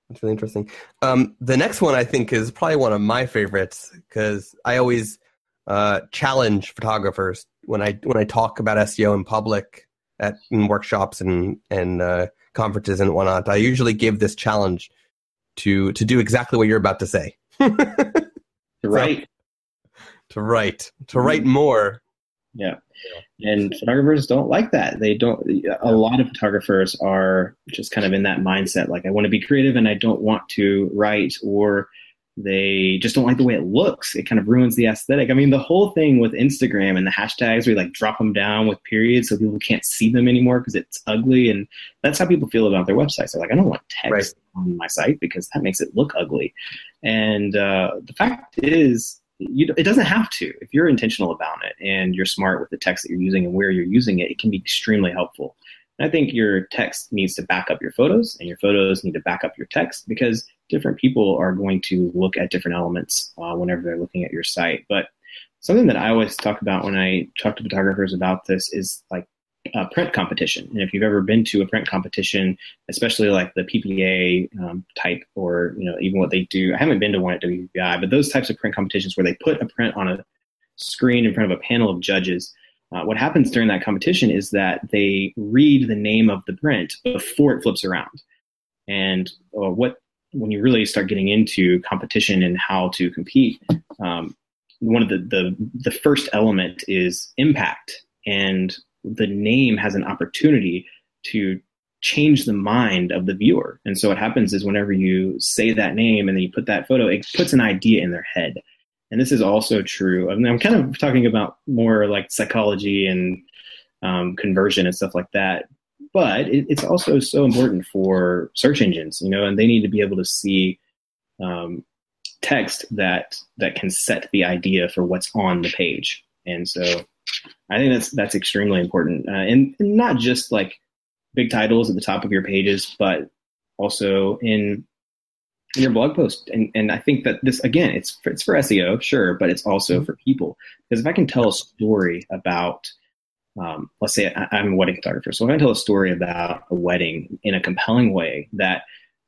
That's really interesting. Um, the next one I think is probably one of my favorites because I always uh, challenge photographers when I when I talk about SEO in public at in workshops and and uh, conferences and whatnot. I usually give this challenge to to do exactly what you're about to say. [LAUGHS] to write. So, to write. To write mm-hmm. more. Yeah. And photographers don't like that. They don't a lot of photographers are just kind of in that mindset like I want to be creative and I don't want to write or they just don't like the way it looks. It kind of ruins the aesthetic. I mean, the whole thing with Instagram and the hashtags, we like drop them down with periods so people can't see them anymore because it's ugly. And that's how people feel about their websites. They're like, I don't want text right. on my site because that makes it look ugly. And uh, the fact is, you, it doesn't have to. If you're intentional about it and you're smart with the text that you're using and where you're using it, it can be extremely helpful. And I think your text needs to back up your photos, and your photos need to back up your text because different people are going to look at different elements uh, whenever they're looking at your site. But something that I always talk about when I talk to photographers about this is like a print competition. And if you've ever been to a print competition, especially like the PPA um, type, or you know even what they do, I haven't been to one at WPPI, but those types of print competitions where they put a print on a screen in front of a panel of judges. Uh, what happens during that competition is that they read the name of the print before it flips around. And uh, what when you really start getting into competition and how to compete, um, one of the, the the first element is impact, and the name has an opportunity to change the mind of the viewer. And so what happens is whenever you say that name and then you put that photo, it puts an idea in their head. And this is also true. I mean, I'm kind of talking about more like psychology and um, conversion and stuff like that but it, it's also so important for search engines, you know, and they need to be able to see um, text that that can set the idea for what's on the page. And so, I think that's that's extremely important, uh, and, and not just like big titles at the top of your pages, but also in in your blog post. And and I think that this again, it's for, it's for SEO, sure, but it's also mm-hmm. for people because if I can tell a story about um, let's say I, am a wedding photographer, so if to tell a story about a wedding in a compelling way that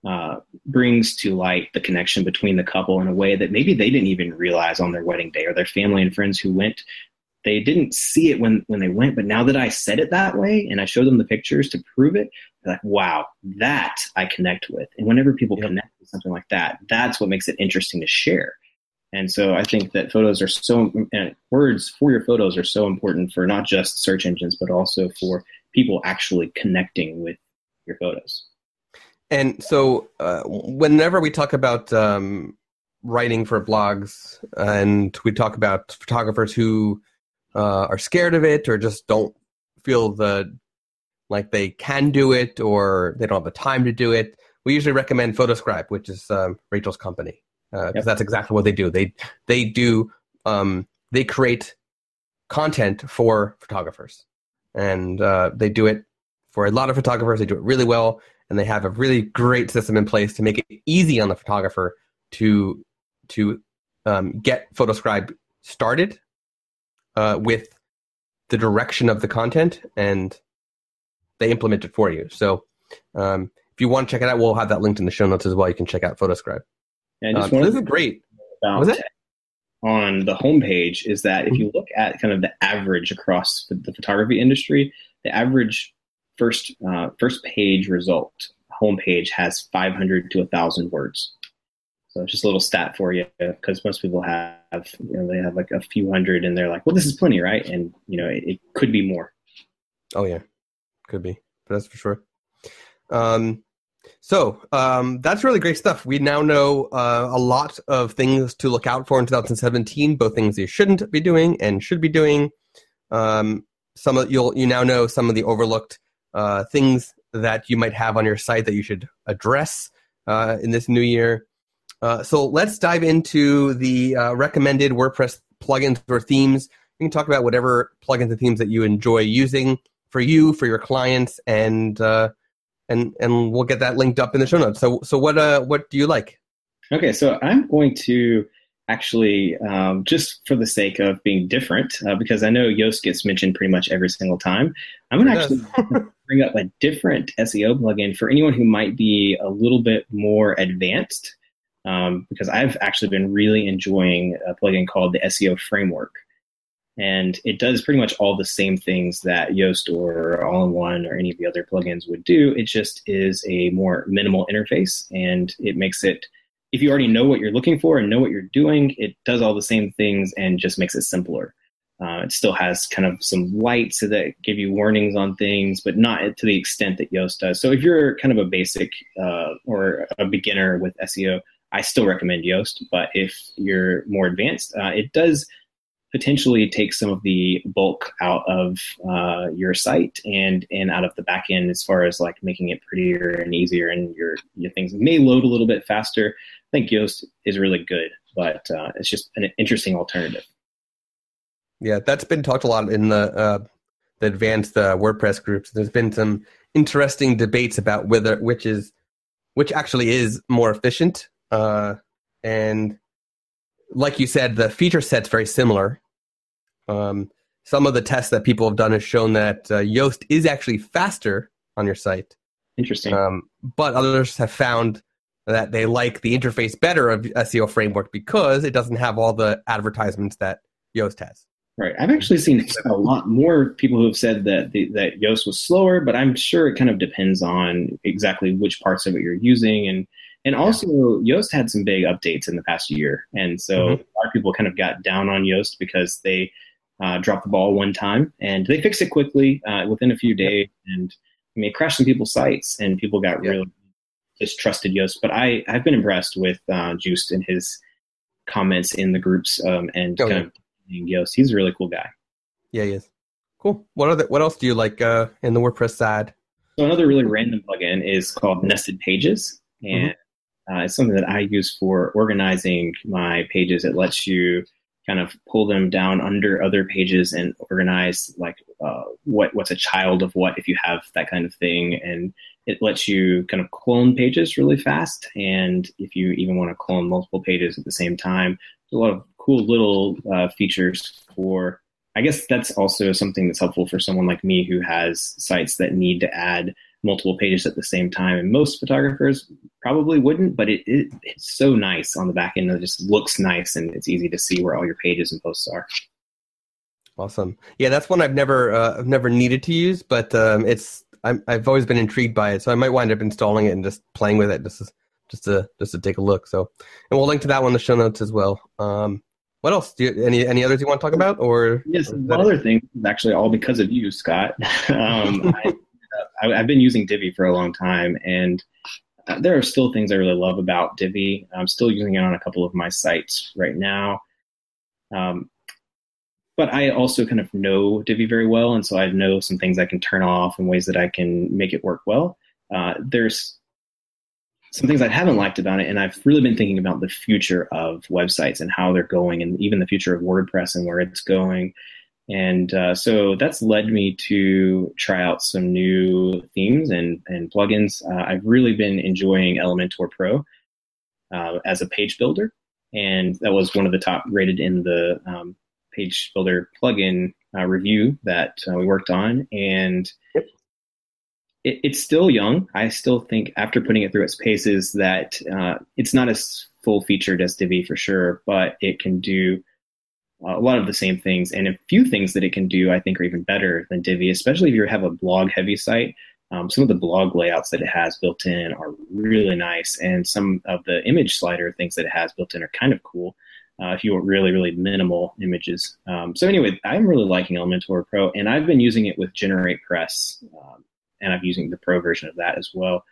uh, brings to light the connection between the couple in a way that maybe they didn't even realize on their wedding day, or their family and friends who went they didn't see it when when they went, but now that I said it that way and I showed them the pictures to prove it, like, wow, that I connect with. And whenever people yep. connect with something like that, that's what makes it interesting to share. And so I think that photos are so and words for your photos are so important for not just search engines, but also for people actually connecting with your photos. And so, uh, whenever we talk about um, writing for blogs, and we talk about photographers who uh, are scared of it or just don't feel the like they can do it or they don't have the time to do it, we usually recommend Photoscribe, which is um, Rachel's company, because uh, yep. that's exactly what they do. They they do um, they create content for photographers, and uh, they do it for a lot of photographers. They do it really well, and they have a really great system in place to make it easy on the photographer to to um, get Photoscribe started uh, with the direction of the content, and they implement it for you. So um, if you want to check it out, we'll have that linked in the show notes as well. You can check out Photoscribe. And just um, this is great. Was it? On the homepage is that if you look at kind of the average across the, the photography industry, the average first uh, first page result homepage has 500 to 1,000 words. So just a little stat for you, because most people have, you know, they have like a few hundred, and they're like, "Well, this is plenty, right?" And you know, it, it could be more. Oh yeah, could be, but that's for sure. Um, so um, that's really great stuff. We now know uh, a lot of things to look out for in 2017, both things you shouldn't be doing and should be doing. Um, some of you'll you now know some of the overlooked uh, things that you might have on your site that you should address uh, in this new year. Uh, so let's dive into the uh, recommended WordPress plugins or themes. You can talk about whatever plugins and themes that you enjoy using for you, for your clients, and uh, and and we'll get that linked up in the show notes. So so what uh what do you like? Okay, so I'm going to actually um, just for the sake of being different, uh, because I know Yoast gets mentioned pretty much every single time. I'm going to actually [LAUGHS] bring up a different SEO plugin for anyone who might be a little bit more advanced. Um, because I've actually been really enjoying a plugin called the SEO Framework. And it does pretty much all the same things that Yoast or All in One or any of the other plugins would do. It just is a more minimal interface and it makes it if you already know what you're looking for and know what you're doing, it does all the same things and just makes it simpler. Uh, it still has kind of some lights that give you warnings on things, but not to the extent that Yoast does. So if you're kind of a basic uh, or a beginner with SEO, I still recommend Yoast. But if you're more advanced, uh, it does potentially take some of the bulk out of uh, your site and and out of the back end as far as like making it prettier and easier and your your things may load a little bit faster I think Yoast is really good, but uh, it's just an interesting alternative. Yeah, that's been talked a lot in the uh, the advanced uh, WordPress groups. There's been some interesting debates about whether which is which actually is more efficient. Uh, and like you said, the feature set's very similar. Um, some of the tests that people have done has shown that uh, Yoast is actually faster on your site. Interesting. Um, but others have found that they like the interface better of SEO framework because it doesn't have all the advertisements that Yoast has. Right. I've actually seen a lot more people who have said that the, that Yoast was slower, but I'm sure it kind of depends on exactly which parts of it you're using, and and also yeah. Yoast had some big updates in the past year, and so mm-hmm. a lot of people kind of got down on Yoast because they uh, dropped the ball one time, and they fixed it quickly uh, within a few days, and I mean, it crashed some people's sites, and people got yeah. really just trusted Yoast. But I I've been impressed with uh, Joost and his comments in the groups um, and oh, kind yeah. of Yoast. He's a really cool guy. Yeah, he is. Cool. What other what else do you like uh, in the WordPress side? So another really random plugin is called Nested Pages, and mm-hmm. uh, it's something that I use for organizing my pages. It lets you kind of pull them down under other pages and organize like uh, what what's a child of what if you have that kind of thing and it lets you kind of clone pages really fast. And if you even want to clone multiple pages at the same time, there's a lot of cool little uh, features for. I guess that's also something that's helpful for someone like me who has sites that need to add multiple pages at the same time. And most photographers probably wouldn't, but it, it, it's so nice on the back end. It just looks nice and it's easy to see where all your pages and posts are. Awesome. Yeah, that's one I've never uh, I've never needed to use, but um, it's i have always been intrigued by it, so I might wind up installing it and just playing with it just to, just to just to take a look. So, and we'll link to that one in the show notes as well. Um, what else? Do you, any any others you want to talk about? Or yes, one other thing is actually all because of you, Scott. [LAUGHS] um, I, have been using Divi for a long time, and uh, there are still things I really love about Divi. I'm still using it on a couple of my sites right now. Um, but I also kind of know Divi very well, and so I know some things I can turn off and ways that I can make it work well. Uh, there's some things I haven't liked about it, and I've really been thinking about the future of websites and how they're going, and even the future of WordPress and where it's going. And uh, so that's led me to try out some new themes and, and plugins. Uh, I've really been enjoying Elementor Pro uh, as a page builder, and that was one of the top rated in the um, page builder plugin uh, review that uh, we worked on. And yep. it, it's still young. I still think after putting it through its paces that uh, it's not as full featured as Divi for sure, but it can do a lot of the same things. And a few things that it can do, I think, are even better than Divi, especially if you have a blog heavy site. Um, some of the blog layouts that it has built in are really nice, and some of the image slider things that it has built in are kind of cool. Uh, if you want really, really minimal images. Um, so anyway, I'm really liking Elementor Pro, and I've been using it with GeneratePress, um, and I'm using the Pro version of that as well.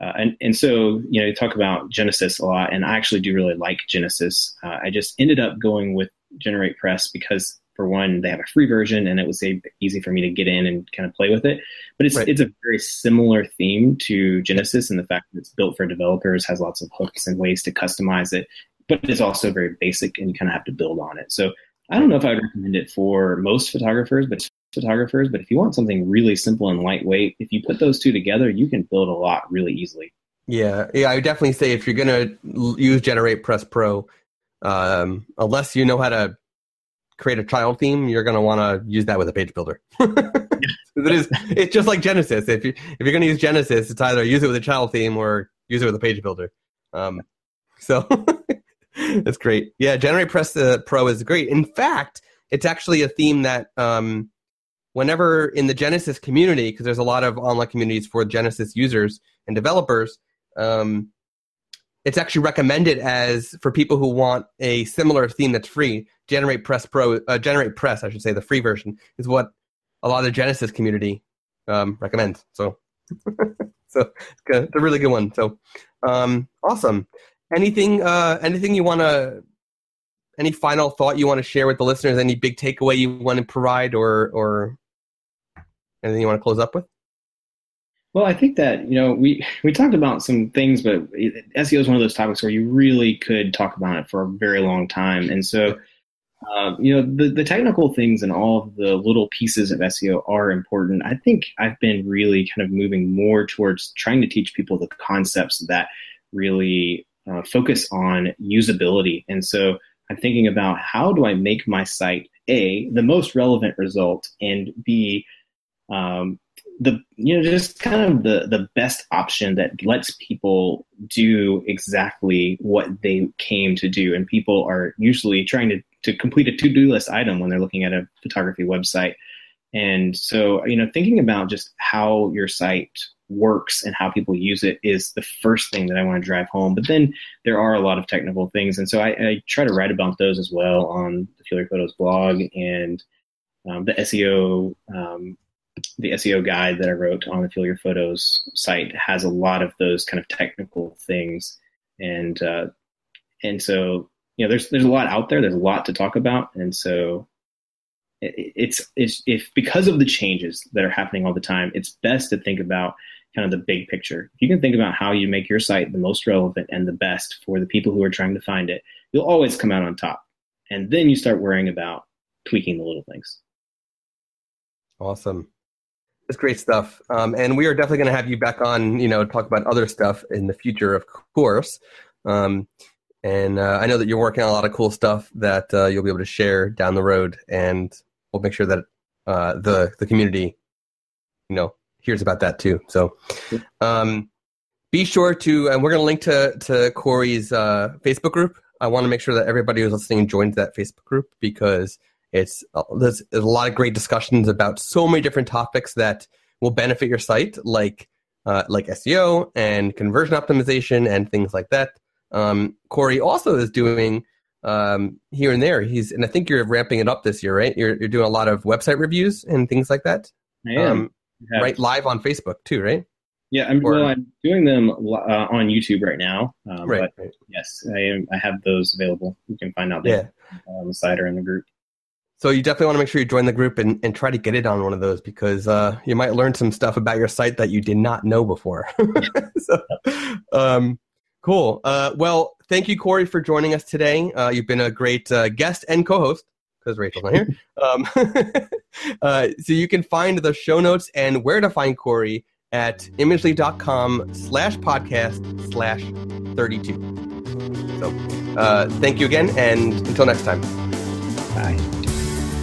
Uh, and and so you know, you talk about Genesis a lot, and I actually do really like Genesis. Uh, I just ended up going with GeneratePress because for one, they have a free version, and it was easy for me to get in and kind of play with it. But it's right. it's a very similar theme to Genesis, and the fact that it's built for developers has lots of hooks and ways to customize it, but it's also very basic, and you kind of have to build on it. So I don't know if I would recommend it for most photographers, but photographers. But if you want something really simple and lightweight, if you put those two together, you can build a lot really easily. Yeah, yeah, I would definitely say if you're gonna use GeneratePress Pro, um, unless you know how to create a child theme, you're going to want to use that with a page builder. [LAUGHS] it is, it's just like Genesis. If you if you're going to use Genesis, it's either use it with a child theme or use it with a page builder. Um, so [LAUGHS] that's great. Yeah, GeneratePress uh, Pro is great. In fact, it's actually a theme that um, whenever in the Genesis community, because there's a lot of online communities for Genesis users and developers, um, it's actually recommended as for people who want a similar theme that's free. GeneratePress Pro, uh, GeneratePress, I should say, the free version is what a lot of the Genesis community um, recommends. So, [LAUGHS] so it's a really good one. So, um, awesome. Anything, uh, anything you want to, any final thought you want to share with the listeners? Any big takeaway you want to provide, or or anything you want to close up with? Well, I think that you know we [LAUGHS] we talked about some things, but SEO is one of those topics where you really could talk about it for a very long time, and so. Uh, you know the, the technical things and all of the little pieces of SEO are important. I think I've been really kind of moving more towards trying to teach people the concepts that really uh, focus on usability. And so I'm thinking about how do I make my site a the most relevant result and b um, the you know just kind of the the best option that lets people do exactly what they came to do. And people are usually trying to to complete a to-do list item when they're looking at a photography website. And so you know thinking about just how your site works and how people use it is the first thing that I want to drive home. But then there are a lot of technical things, and so I, I try to write about those as well on the Fuel Your Photos blog and um, the SEO um, the SEO guide that I wrote on the Fuel Your Photos site has a lot of those kind of technical things, and uh, and so you know there's there's a lot out there. There's a lot to talk about, and so it, it's it's if because of the changes that are happening all the time, it's best to think about kind of the big picture. If you can think about how you make your site the most relevant and the best for the people who are trying to find it, you'll always come out on top. And then you start worrying about tweaking the little things. Awesome. It's great stuff. Um, and we are definitely going to have you back on, you know, talk about other stuff in the future, of course. Um, and uh, I know that you're working on a lot of cool stuff that uh, you'll be able to share down the road, and we'll make sure that uh, the the community, you know, hears about that too. So, um, be sure to, and we're going to link to to Corey's uh, Facebook group. I want to make sure that everybody who's listening joins that Facebook group because It's uh, there's, a lot of great discussions about so many different topics that will benefit your site, like uh, like SEO and conversion optimization and things like that. Um, Corey also is doing um, here and there. He's and I think you're ramping it up this year, right? You're you're doing a lot of website reviews and things like that. I am. Um, right, live on Facebook too, right? Yeah, I'm, Or- well, I'm doing them uh, on YouTube right now. Um, Right. But yes, I am. I have those available. You can find out there on the site or in the group. So you definitely want to make sure you join the group and, and try to get it on one of those because uh, you might learn some stuff about your site that you did not know before. [LAUGHS] so, um, cool. Uh, well, thank you, Corey, for joining us today. Uh, you've been a great uh, guest and co-host because Rachel's not here. [LAUGHS] um, [LAUGHS] uh, so you can find the show notes and where to find Corey at imagely.com slash podcast slash 32. So uh, thank you again and until next time. Bye.